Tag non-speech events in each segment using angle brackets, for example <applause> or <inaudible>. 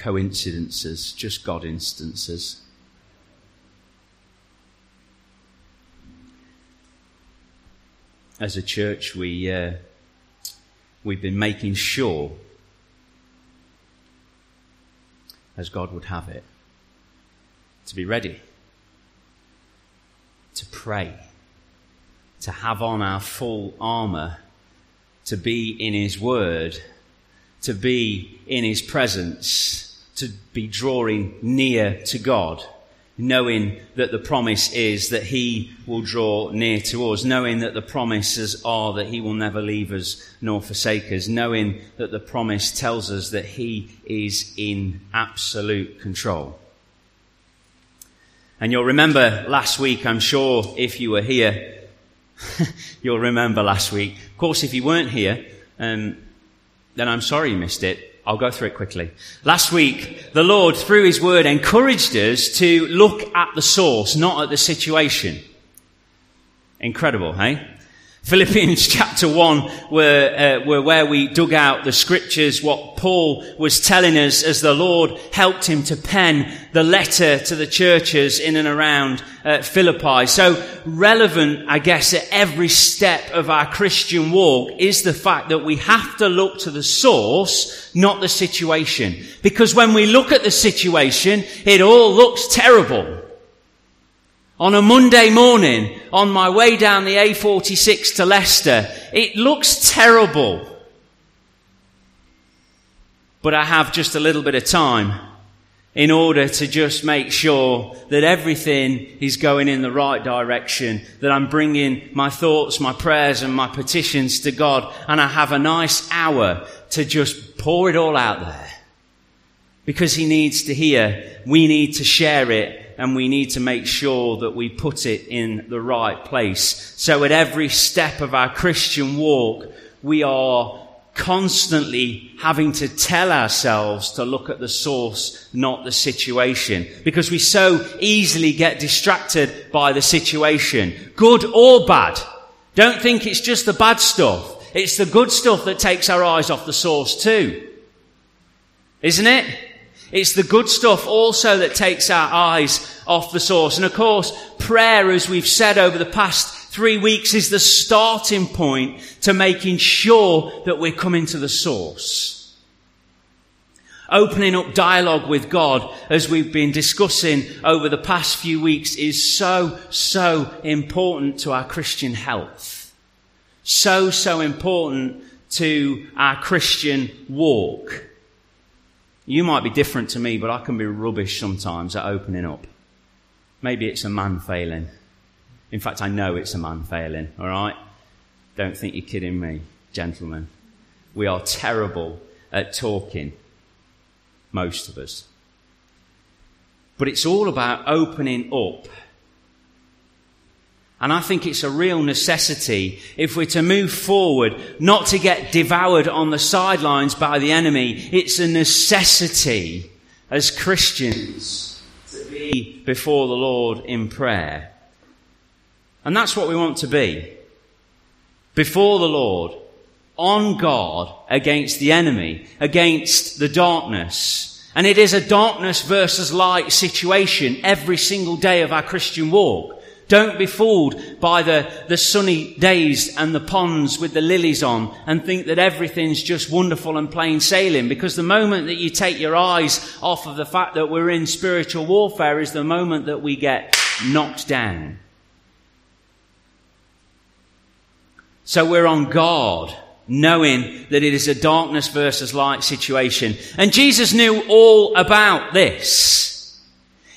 coincidences, just God instances. As a church, we, uh, we've been making sure, as God would have it, to be ready, to pray, to have on our full armour, to be in His Word, to be in His presence to be drawing near to God, knowing that the promise is that He will draw near to us, knowing that the promises are that He will never leave us nor forsake us, knowing that the promise tells us that He is in absolute control. And you'll remember last week, I'm sure if you were here, <laughs> you'll remember last week. Of course, if you weren't here, um, then I'm sorry you missed it. I'll go through it quickly. Last week, the Lord, through His Word, encouraged us to look at the source, not at the situation. Incredible, hey? Philippians <laughs> chapter 1 were, uh, were where we dug out the scriptures, what Paul was telling us as the Lord helped him to pen the letter to the churches in and around uh, Philippi. So relevant, I guess, at every step of our Christian walk is the fact that we have to look to the source, not the situation. Because when we look at the situation, it all looks terrible. On a Monday morning, on my way down the A46 to Leicester, it looks terrible. But I have just a little bit of time in order to just make sure that everything is going in the right direction, that I'm bringing my thoughts, my prayers and my petitions to God, and I have a nice hour to just pour it all out there. Because He needs to hear, we need to share it, and we need to make sure that we put it in the right place. So at every step of our Christian walk, we are constantly having to tell ourselves to look at the source, not the situation. Because we so easily get distracted by the situation. Good or bad. Don't think it's just the bad stuff. It's the good stuff that takes our eyes off the source too. Isn't it? It's the good stuff also that takes our eyes off the source. And of course, prayer, as we've said over the past three weeks, is the starting point to making sure that we're coming to the source. Opening up dialogue with God, as we've been discussing over the past few weeks, is so, so important to our Christian health. So, so important to our Christian walk. You might be different to me, but I can be rubbish sometimes at opening up. Maybe it's a man failing. In fact, I know it's a man failing, all right? Don't think you're kidding me, gentlemen. We are terrible at talking, most of us. But it's all about opening up and I think it's a real necessity if we're to move forward, not to get devoured on the sidelines by the enemy. It's a necessity as Christians to be before the Lord in prayer. And that's what we want to be. Before the Lord, on God against the enemy, against the darkness. And it is a darkness versus light situation every single day of our Christian walk. Don't be fooled by the, the sunny days and the ponds with the lilies on and think that everything's just wonderful and plain sailing because the moment that you take your eyes off of the fact that we're in spiritual warfare is the moment that we get knocked down. So we're on guard knowing that it is a darkness versus light situation. And Jesus knew all about this.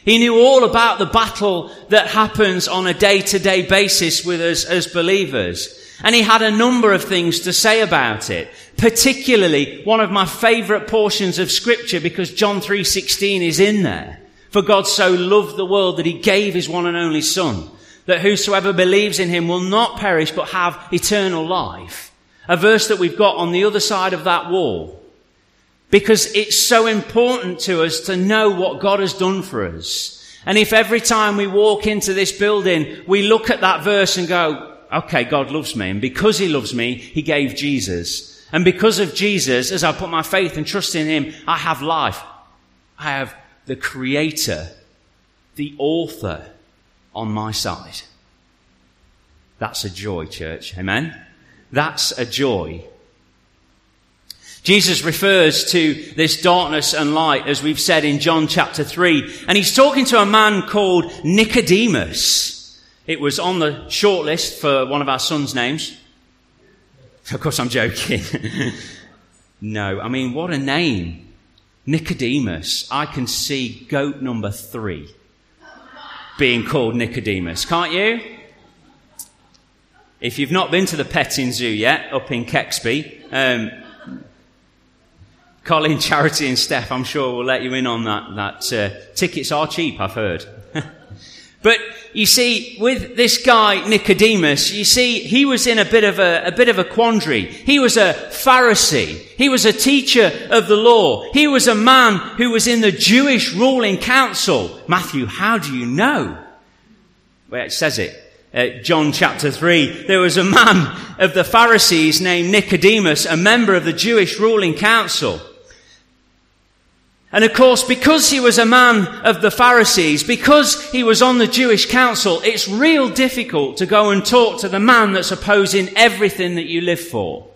He knew all about the battle that happens on a day to day basis with us as believers. And he had a number of things to say about it. Particularly one of my favorite portions of scripture because John 3.16 is in there. For God so loved the world that he gave his one and only son, that whosoever believes in him will not perish but have eternal life. A verse that we've got on the other side of that wall. Because it's so important to us to know what God has done for us. And if every time we walk into this building, we look at that verse and go, okay, God loves me. And because he loves me, he gave Jesus. And because of Jesus, as I put my faith and trust in him, I have life. I have the creator, the author on my side. That's a joy, church. Amen? That's a joy. Jesus refers to this darkness and light, as we've said in John chapter 3, and he's talking to a man called Nicodemus. It was on the shortlist for one of our sons' names. Of course, I'm joking. <laughs> no, I mean, what a name. Nicodemus. I can see goat number three being called Nicodemus, can't you? If you've not been to the petting zoo yet, up in Kexby, um, Colin, Charity, and Steph, I'm sure will let you in on that. That uh, tickets are cheap, I've heard. <laughs> but you see, with this guy Nicodemus, you see, he was in a bit of a, a bit of a quandary. He was a Pharisee. He was a teacher of the law. He was a man who was in the Jewish ruling council. Matthew, how do you know? Well, it says it. Uh, John chapter 3, there was a man of the Pharisees named Nicodemus, a member of the Jewish ruling council. And of course, because he was a man of the Pharisees, because he was on the Jewish council, it's real difficult to go and talk to the man that's opposing everything that you live for.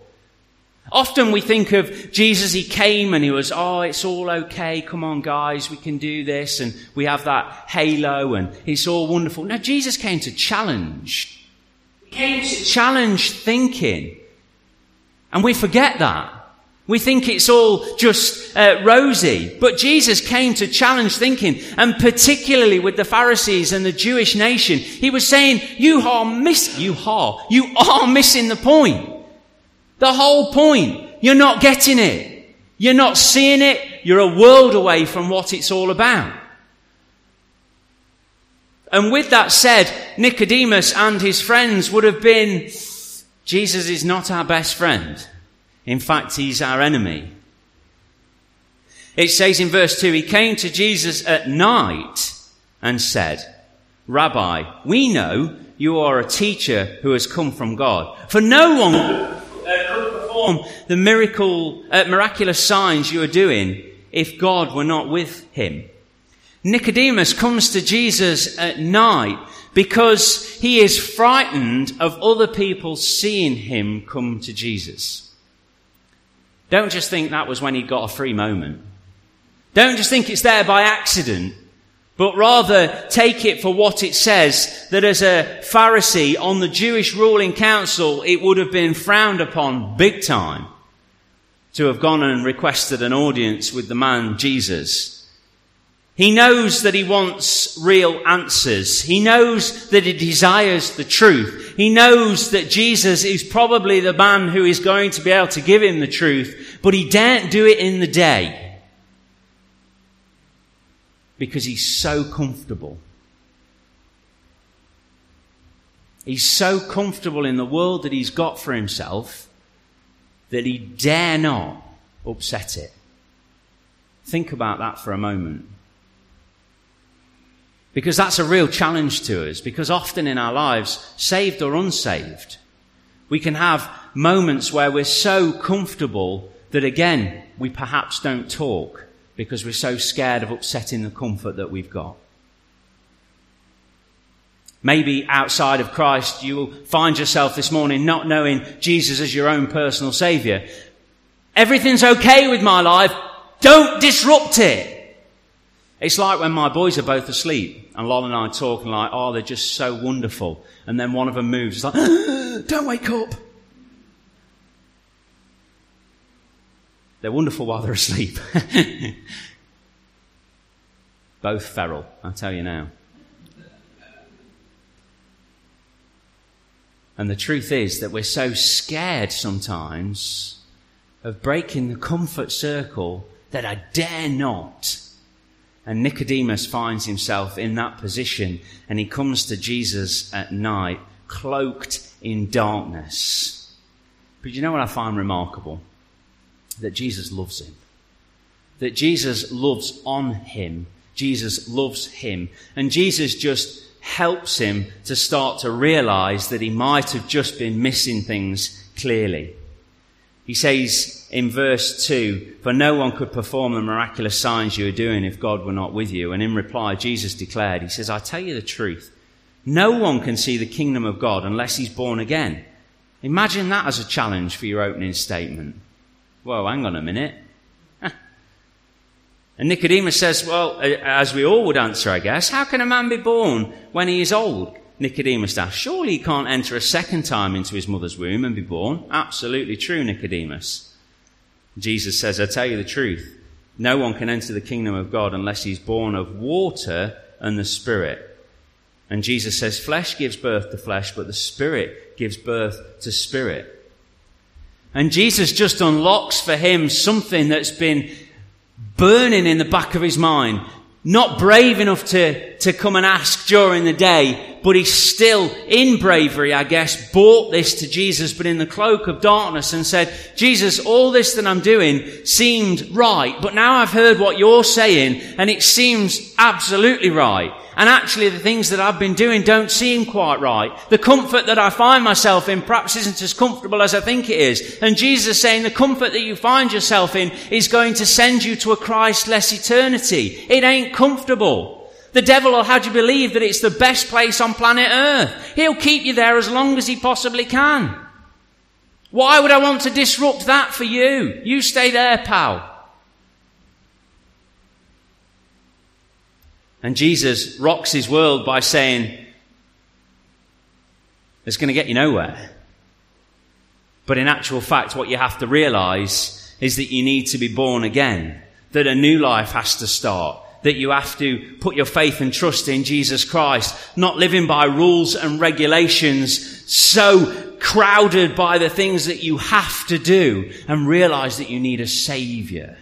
Often we think of Jesus, he came and he was, oh, it's all okay, come on guys, we can do this, and we have that halo and it's all wonderful. Now, Jesus came to challenge. He came to challenge thinking. And we forget that. We think it's all just uh, rosy. But Jesus came to challenge thinking, and particularly with the Pharisees and the Jewish nation. He was saying, you are miss, you are, you are missing the point. The whole point. You're not getting it. You're not seeing it. You're a world away from what it's all about. And with that said, Nicodemus and his friends would have been, Jesus is not our best friend. In fact, he's our enemy. It says in verse 2 He came to Jesus at night and said, Rabbi, we know you are a teacher who has come from God. For no one could perform the miracle, uh, miraculous signs you are doing if God were not with him. Nicodemus comes to Jesus at night because he is frightened of other people seeing him come to Jesus. Don't just think that was when he got a free moment. Don't just think it's there by accident, but rather take it for what it says that as a Pharisee on the Jewish ruling council, it would have been frowned upon big time to have gone and requested an audience with the man Jesus he knows that he wants real answers. He knows that he desires the truth. He knows that Jesus is probably the man who is going to be able to give him the truth, but he daren't do it in the day because he's so comfortable. He's so comfortable in the world that he's got for himself that he dare not upset it. Think about that for a moment. Because that's a real challenge to us. Because often in our lives, saved or unsaved, we can have moments where we're so comfortable that again, we perhaps don't talk because we're so scared of upsetting the comfort that we've got. Maybe outside of Christ, you will find yourself this morning not knowing Jesus as your own personal savior. Everything's okay with my life. Don't disrupt it. It's like when my boys are both asleep and Lon and I talk and like, oh, they're just so wonderful. And then one of them moves. It's like, <gasps> don't wake up. They're wonderful while they're asleep. <laughs> both feral, I tell you now. And the truth is that we're so scared sometimes of breaking the comfort circle that I dare not. And Nicodemus finds himself in that position and he comes to Jesus at night, cloaked in darkness. But you know what I find remarkable? That Jesus loves him. That Jesus loves on him. Jesus loves him. And Jesus just helps him to start to realize that he might have just been missing things clearly. He says in verse 2, For no one could perform the miraculous signs you are doing if God were not with you. And in reply, Jesus declared, He says, I tell you the truth. No one can see the kingdom of God unless he's born again. Imagine that as a challenge for your opening statement. Well, hang on a minute. <laughs> And Nicodemus says, well, as we all would answer, I guess, how can a man be born when he is old? Nicodemus asked, surely he can't enter a second time into his mother's womb and be born? Absolutely true, Nicodemus. Jesus says, I tell you the truth. No one can enter the kingdom of God unless he's born of water and the Spirit. And Jesus says, flesh gives birth to flesh, but the Spirit gives birth to spirit. And Jesus just unlocks for him something that's been burning in the back of his mind. Not brave enough to, to come and ask during the day, but he's still in bravery, I guess, brought this to Jesus, but in the cloak of darkness and said, Jesus, all this that I'm doing seemed right, but now I've heard what you're saying and it seems absolutely right. And actually the things that I've been doing don't seem quite right. The comfort that I find myself in perhaps isn't as comfortable as I think it is. And Jesus saying the comfort that you find yourself in is going to send you to a Christless eternity. It ain't comfortable. The devil will have you believe that it's the best place on planet earth. He'll keep you there as long as he possibly can. Why would I want to disrupt that for you? You stay there, pal. And Jesus rocks his world by saying, it's going to get you nowhere. But in actual fact, what you have to realize is that you need to be born again, that a new life has to start, that you have to put your faith and trust in Jesus Christ, not living by rules and regulations so crowded by the things that you have to do and realize that you need a savior.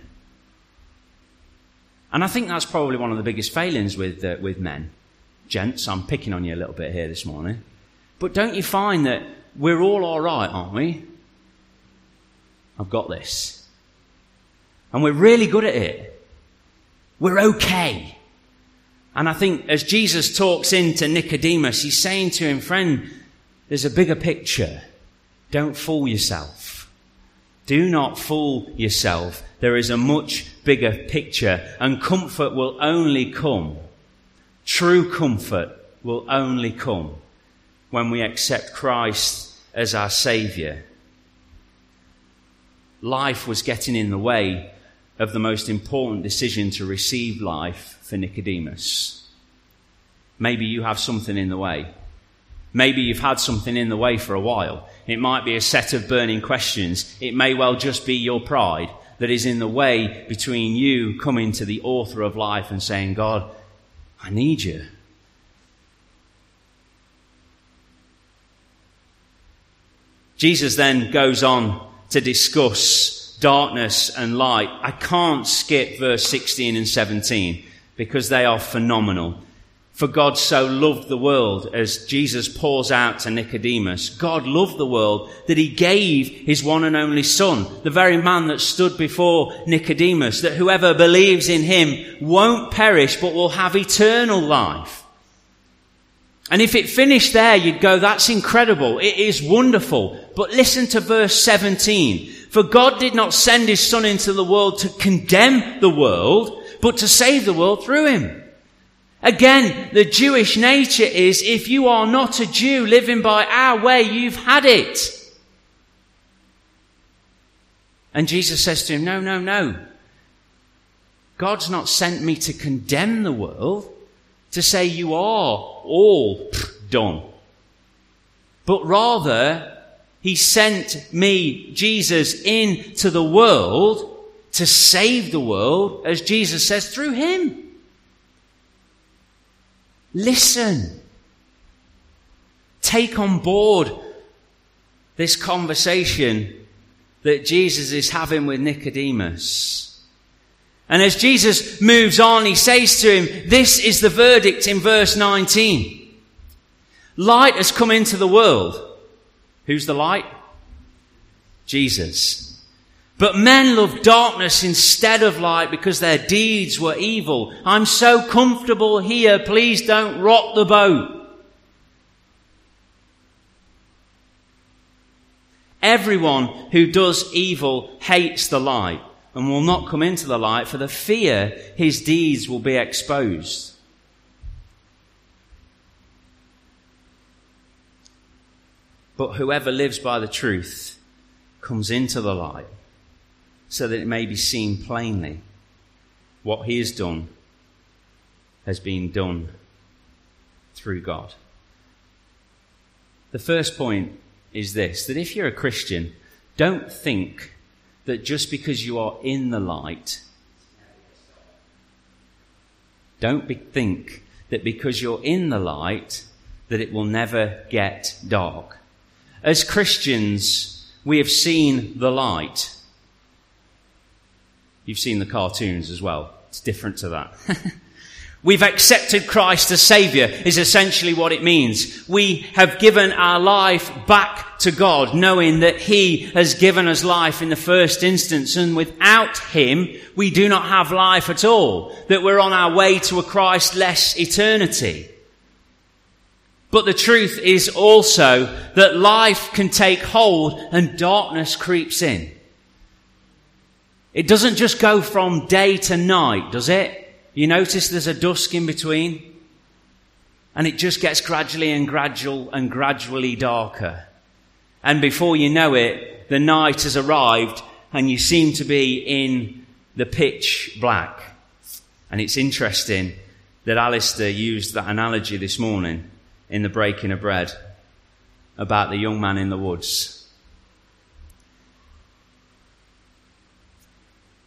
And I think that's probably one of the biggest failings with, uh, with men. Gents, I'm picking on you a little bit here this morning. But don't you find that we're all alright, aren't we? I've got this. And we're really good at it. We're okay. And I think as Jesus talks into Nicodemus, he's saying to him, friend, there's a bigger picture. Don't fool yourself. Do not fool yourself. There is a much bigger picture and comfort will only come. True comfort will only come when we accept Christ as our Saviour. Life was getting in the way of the most important decision to receive life for Nicodemus. Maybe you have something in the way. Maybe you've had something in the way for a while. It might be a set of burning questions. It may well just be your pride that is in the way between you coming to the author of life and saying, God, I need you. Jesus then goes on to discuss darkness and light. I can't skip verse 16 and 17 because they are phenomenal. For God so loved the world as Jesus pours out to Nicodemus. God loved the world that he gave his one and only son, the very man that stood before Nicodemus, that whoever believes in him won't perish but will have eternal life. And if it finished there, you'd go, that's incredible. It is wonderful. But listen to verse 17. For God did not send his son into the world to condemn the world, but to save the world through him. Again, the Jewish nature is if you are not a Jew living by our way, you've had it. And Jesus says to him, No, no, no. God's not sent me to condemn the world, to say you are all done. But rather, He sent me, Jesus, into the world to save the world, as Jesus says, through Him. Listen. Take on board this conversation that Jesus is having with Nicodemus. And as Jesus moves on, he says to him, This is the verdict in verse 19. Light has come into the world. Who's the light? Jesus. But men loved darkness instead of light because their deeds were evil. I'm so comfortable here. Please don't rock the boat. Everyone who does evil hates the light and will not come into the light for the fear his deeds will be exposed. But whoever lives by the truth comes into the light so that it may be seen plainly what he has done has been done through God. The first point is this that if you're a Christian, don't think that just because you are in the light, don't be, think that because you're in the light, that it will never get dark. As Christians, we have seen the light. You've seen the cartoons as well. It's different to that. <laughs> We've accepted Christ as Saviour is essentially what it means. We have given our life back to God, knowing that He has given us life in the first instance, and without Him, we do not have life at all. That we're on our way to a Christ-less eternity. But the truth is also that life can take hold and darkness creeps in. It doesn't just go from day to night, does it? You notice there's a dusk in between? And it just gets gradually and gradual and gradually darker. And before you know it, the night has arrived and you seem to be in the pitch black. And it's interesting that Alistair used that analogy this morning in the breaking of bread about the young man in the woods.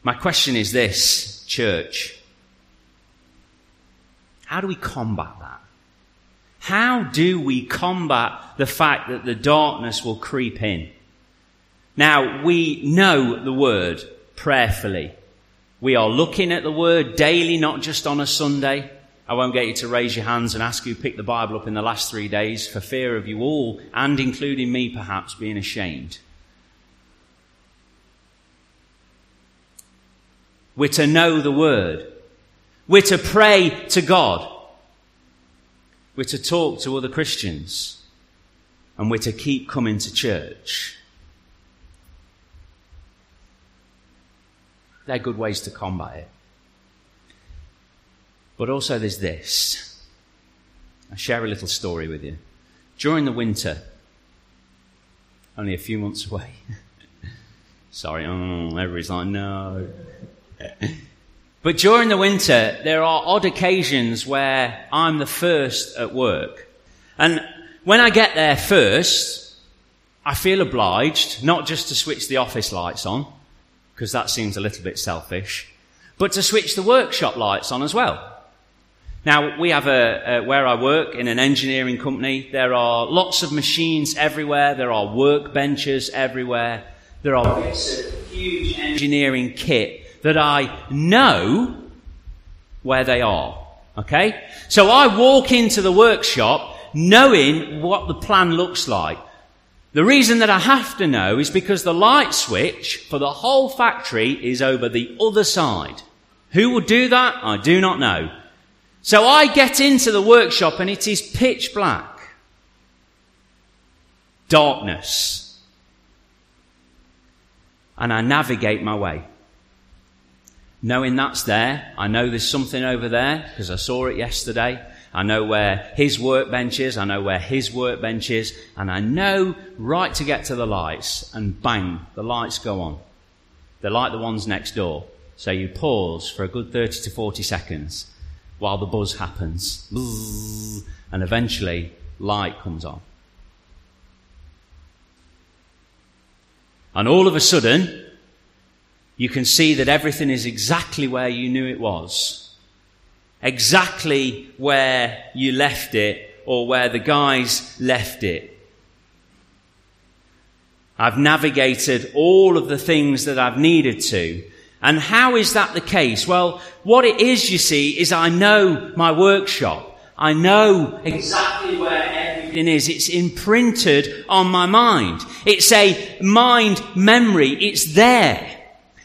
My question is this, church. How do we combat that? How do we combat the fact that the darkness will creep in? Now, we know the word prayerfully. We are looking at the word daily, not just on a Sunday. I won't get you to raise your hands and ask you pick the Bible up in the last three days for fear of you all, and including me perhaps, being ashamed. We're to know the word. We're to pray to God. We're to talk to other Christians. And we're to keep coming to church. They're good ways to combat it. But also there's this. I'll share a little story with you. During the winter, only a few months away. <laughs> Sorry, oh, everybody's like, no. <laughs> But during the winter, there are odd occasions where I'm the first at work. And when I get there first, I feel obliged not just to switch the office lights on, because that seems a little bit selfish, but to switch the workshop lights on as well. Now, we have a, a, where I work in an engineering company, there are lots of machines everywhere, there are workbenches everywhere, there are huge engineering kit that I know where they are. Okay? So I walk into the workshop knowing what the plan looks like. The reason that I have to know is because the light switch for the whole factory is over the other side. Who will do that? I do not know. So I get into the workshop and it is pitch black. Darkness. And I navigate my way knowing that's there. I know there's something over there because I saw it yesterday. I know where his workbench is. I know where his workbench is. And I know right to get to the lights. And bang, the lights go on. They're like the ones next door. So you pause for a good 30 to 40 seconds while the buzz happens. And eventually, light comes on. And all of a sudden, you can see that everything is exactly where you knew it was. Exactly where you left it or where the guys left it. I've navigated all of the things that I've needed to. And how is that the case? Well, what it is, you see, is I know my workshop. I know exactly where everything is. It's imprinted on my mind. It's a mind memory. It's there.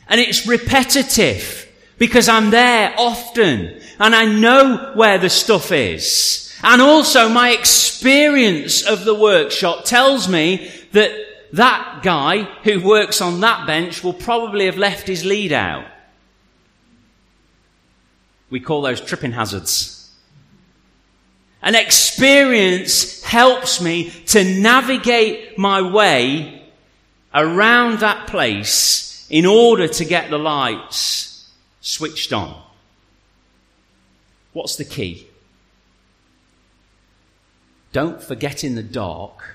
And it's repetitive because I'm there often and I know where the stuff is. And also my experience of the workshop tells me that that guy who works on that bench will probably have left his lead out. We call those tripping hazards. And experience helps me to navigate my way around that place in order to get the lights switched on. What's the key? Don't forget in the dark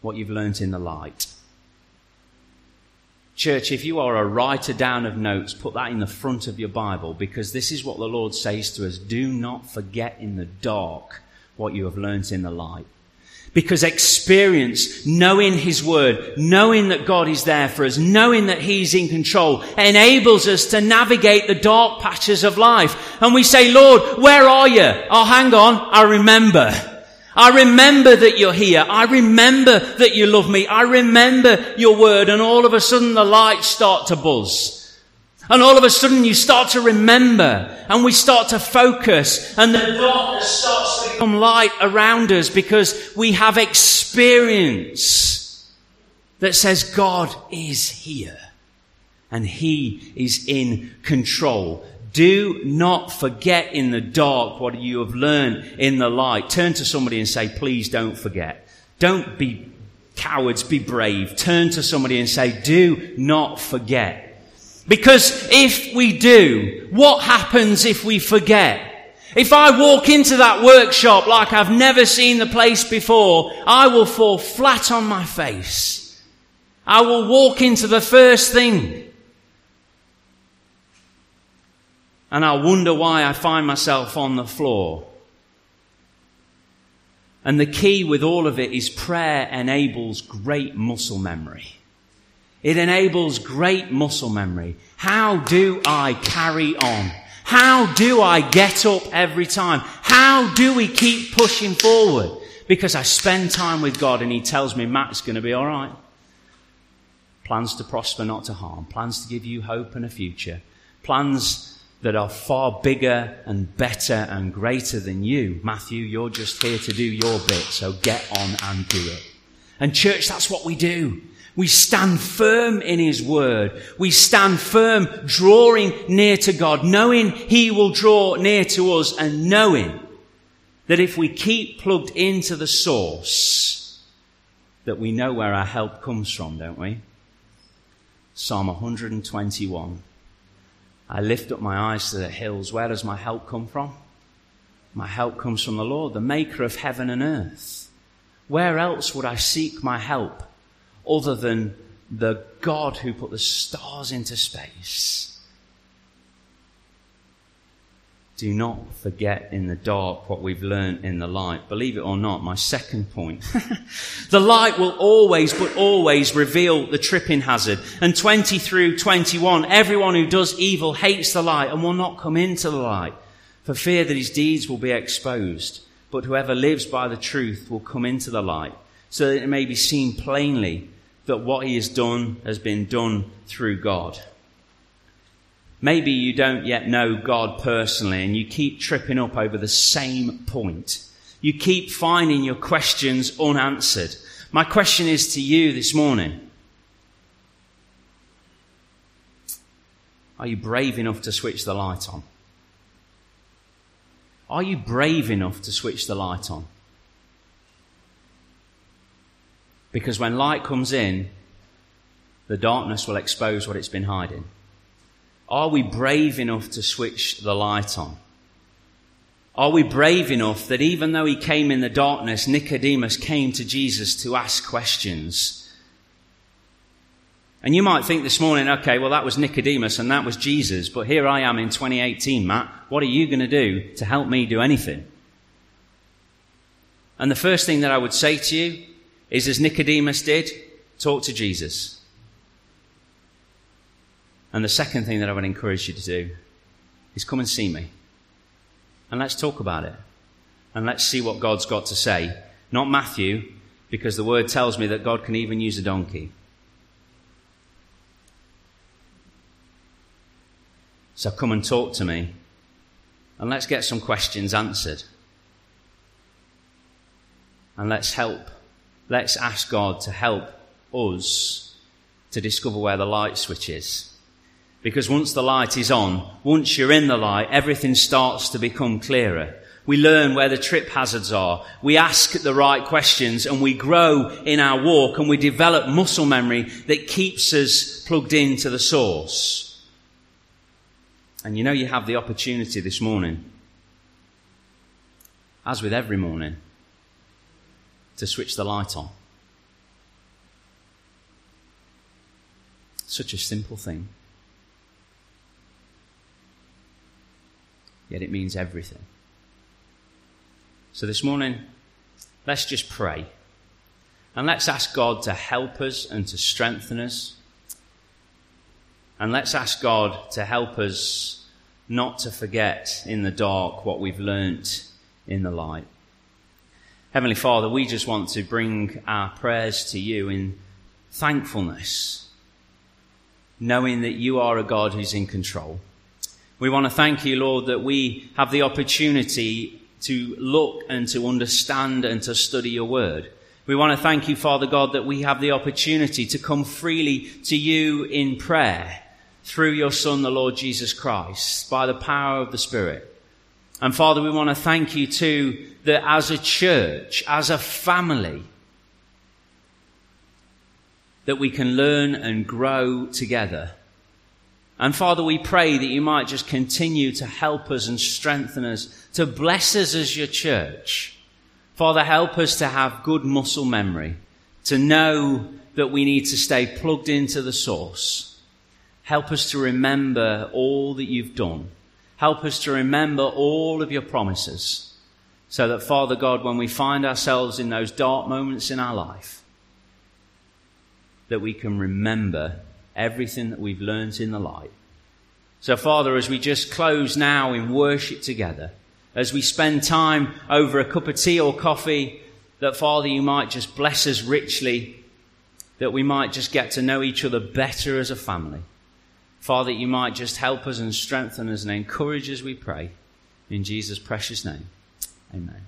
what you've learnt in the light. Church, if you are a writer down of notes, put that in the front of your Bible because this is what the Lord says to us. Do not forget in the dark what you have learnt in the light. Because experience, knowing His Word, knowing that God is there for us, knowing that He's in control, enables us to navigate the dark patches of life. And we say, Lord, where are you? Oh, hang on, I remember. I remember that you're here. I remember that you love me. I remember your word. And all of a sudden the lights start to buzz. And all of a sudden you start to remember and we start to focus and the darkness starts to become light around us because we have experience that says God is here and He is in control. Do not forget in the dark what you have learned in the light. Turn to somebody and say, please don't forget. Don't be cowards, be brave. Turn to somebody and say, do not forget. Because if we do, what happens if we forget? If I walk into that workshop like I've never seen the place before, I will fall flat on my face. I will walk into the first thing and I wonder why I find myself on the floor. And the key with all of it is prayer enables great muscle memory. It enables great muscle memory. How do I carry on? How do I get up every time? How do we keep pushing forward? Because I spend time with God and He tells me, Matt's going to be alright. Plans to prosper, not to harm. Plans to give you hope and a future. Plans that are far bigger and better and greater than you. Matthew, you're just here to do your bit, so get on and do it. And church, that's what we do. We stand firm in His Word. We stand firm drawing near to God, knowing He will draw near to us and knowing that if we keep plugged into the source, that we know where our help comes from, don't we? Psalm 121. I lift up my eyes to the hills. Where does my help come from? My help comes from the Lord, the maker of heaven and earth. Where else would I seek my help other than the God who put the stars into space? Do not forget in the dark what we've learned in the light. Believe it or not, my second point. <laughs> the light will always, but always reveal the tripping hazard. And 20 through 21, everyone who does evil hates the light and will not come into the light for fear that his deeds will be exposed. But whoever lives by the truth will come into the light so that it may be seen plainly that what he has done has been done through God. Maybe you don't yet know God personally and you keep tripping up over the same point. You keep finding your questions unanswered. My question is to you this morning. Are you brave enough to switch the light on? Are you brave enough to switch the light on? Because when light comes in, the darkness will expose what it's been hiding. Are we brave enough to switch the light on? Are we brave enough that even though he came in the darkness, Nicodemus came to Jesus to ask questions? And you might think this morning, okay, well, that was Nicodemus and that was Jesus, but here I am in 2018, Matt. What are you going to do to help me do anything? And the first thing that I would say to you is, as Nicodemus did, Talk to Jesus. And the second thing that I would encourage you to do is come and see me. And let's talk about it. And let's see what God's got to say. Not Matthew, because the word tells me that God can even use a donkey. So come and talk to me. And let's get some questions answered. And let's help. Let's ask God to help us to discover where the light switch is. Because once the light is on, once you're in the light, everything starts to become clearer. We learn where the trip hazards are. We ask the right questions and we grow in our walk and we develop muscle memory that keeps us plugged into the source. And you know you have the opportunity this morning, as with every morning, to switch the light on. Such a simple thing. Yet it means everything. So this morning, let's just pray. And let's ask God to help us and to strengthen us. And let's ask God to help us not to forget in the dark what we've learnt in the light. Heavenly Father, we just want to bring our prayers to you in thankfulness, knowing that you are a God who's in control. We want to thank you, Lord, that we have the opportunity to look and to understand and to study your word. We want to thank you, Father God, that we have the opportunity to come freely to you in prayer through your Son, the Lord Jesus Christ, by the power of the Spirit. And Father, we want to thank you too that as a church, as a family, that we can learn and grow together. And Father, we pray that you might just continue to help us and strengthen us, to bless us as your church. Father, help us to have good muscle memory, to know that we need to stay plugged into the source. Help us to remember all that you've done. Help us to remember all of your promises. So that, Father God, when we find ourselves in those dark moments in our life, that we can remember everything that we've learned in the light. So, Father, as we just close now in worship together, as we spend time over a cup of tea or coffee, that, Father, you might just bless us richly, that we might just get to know each other better as a family. Father, you might just help us and strengthen us and encourage us, we pray. In Jesus' precious name. Amen.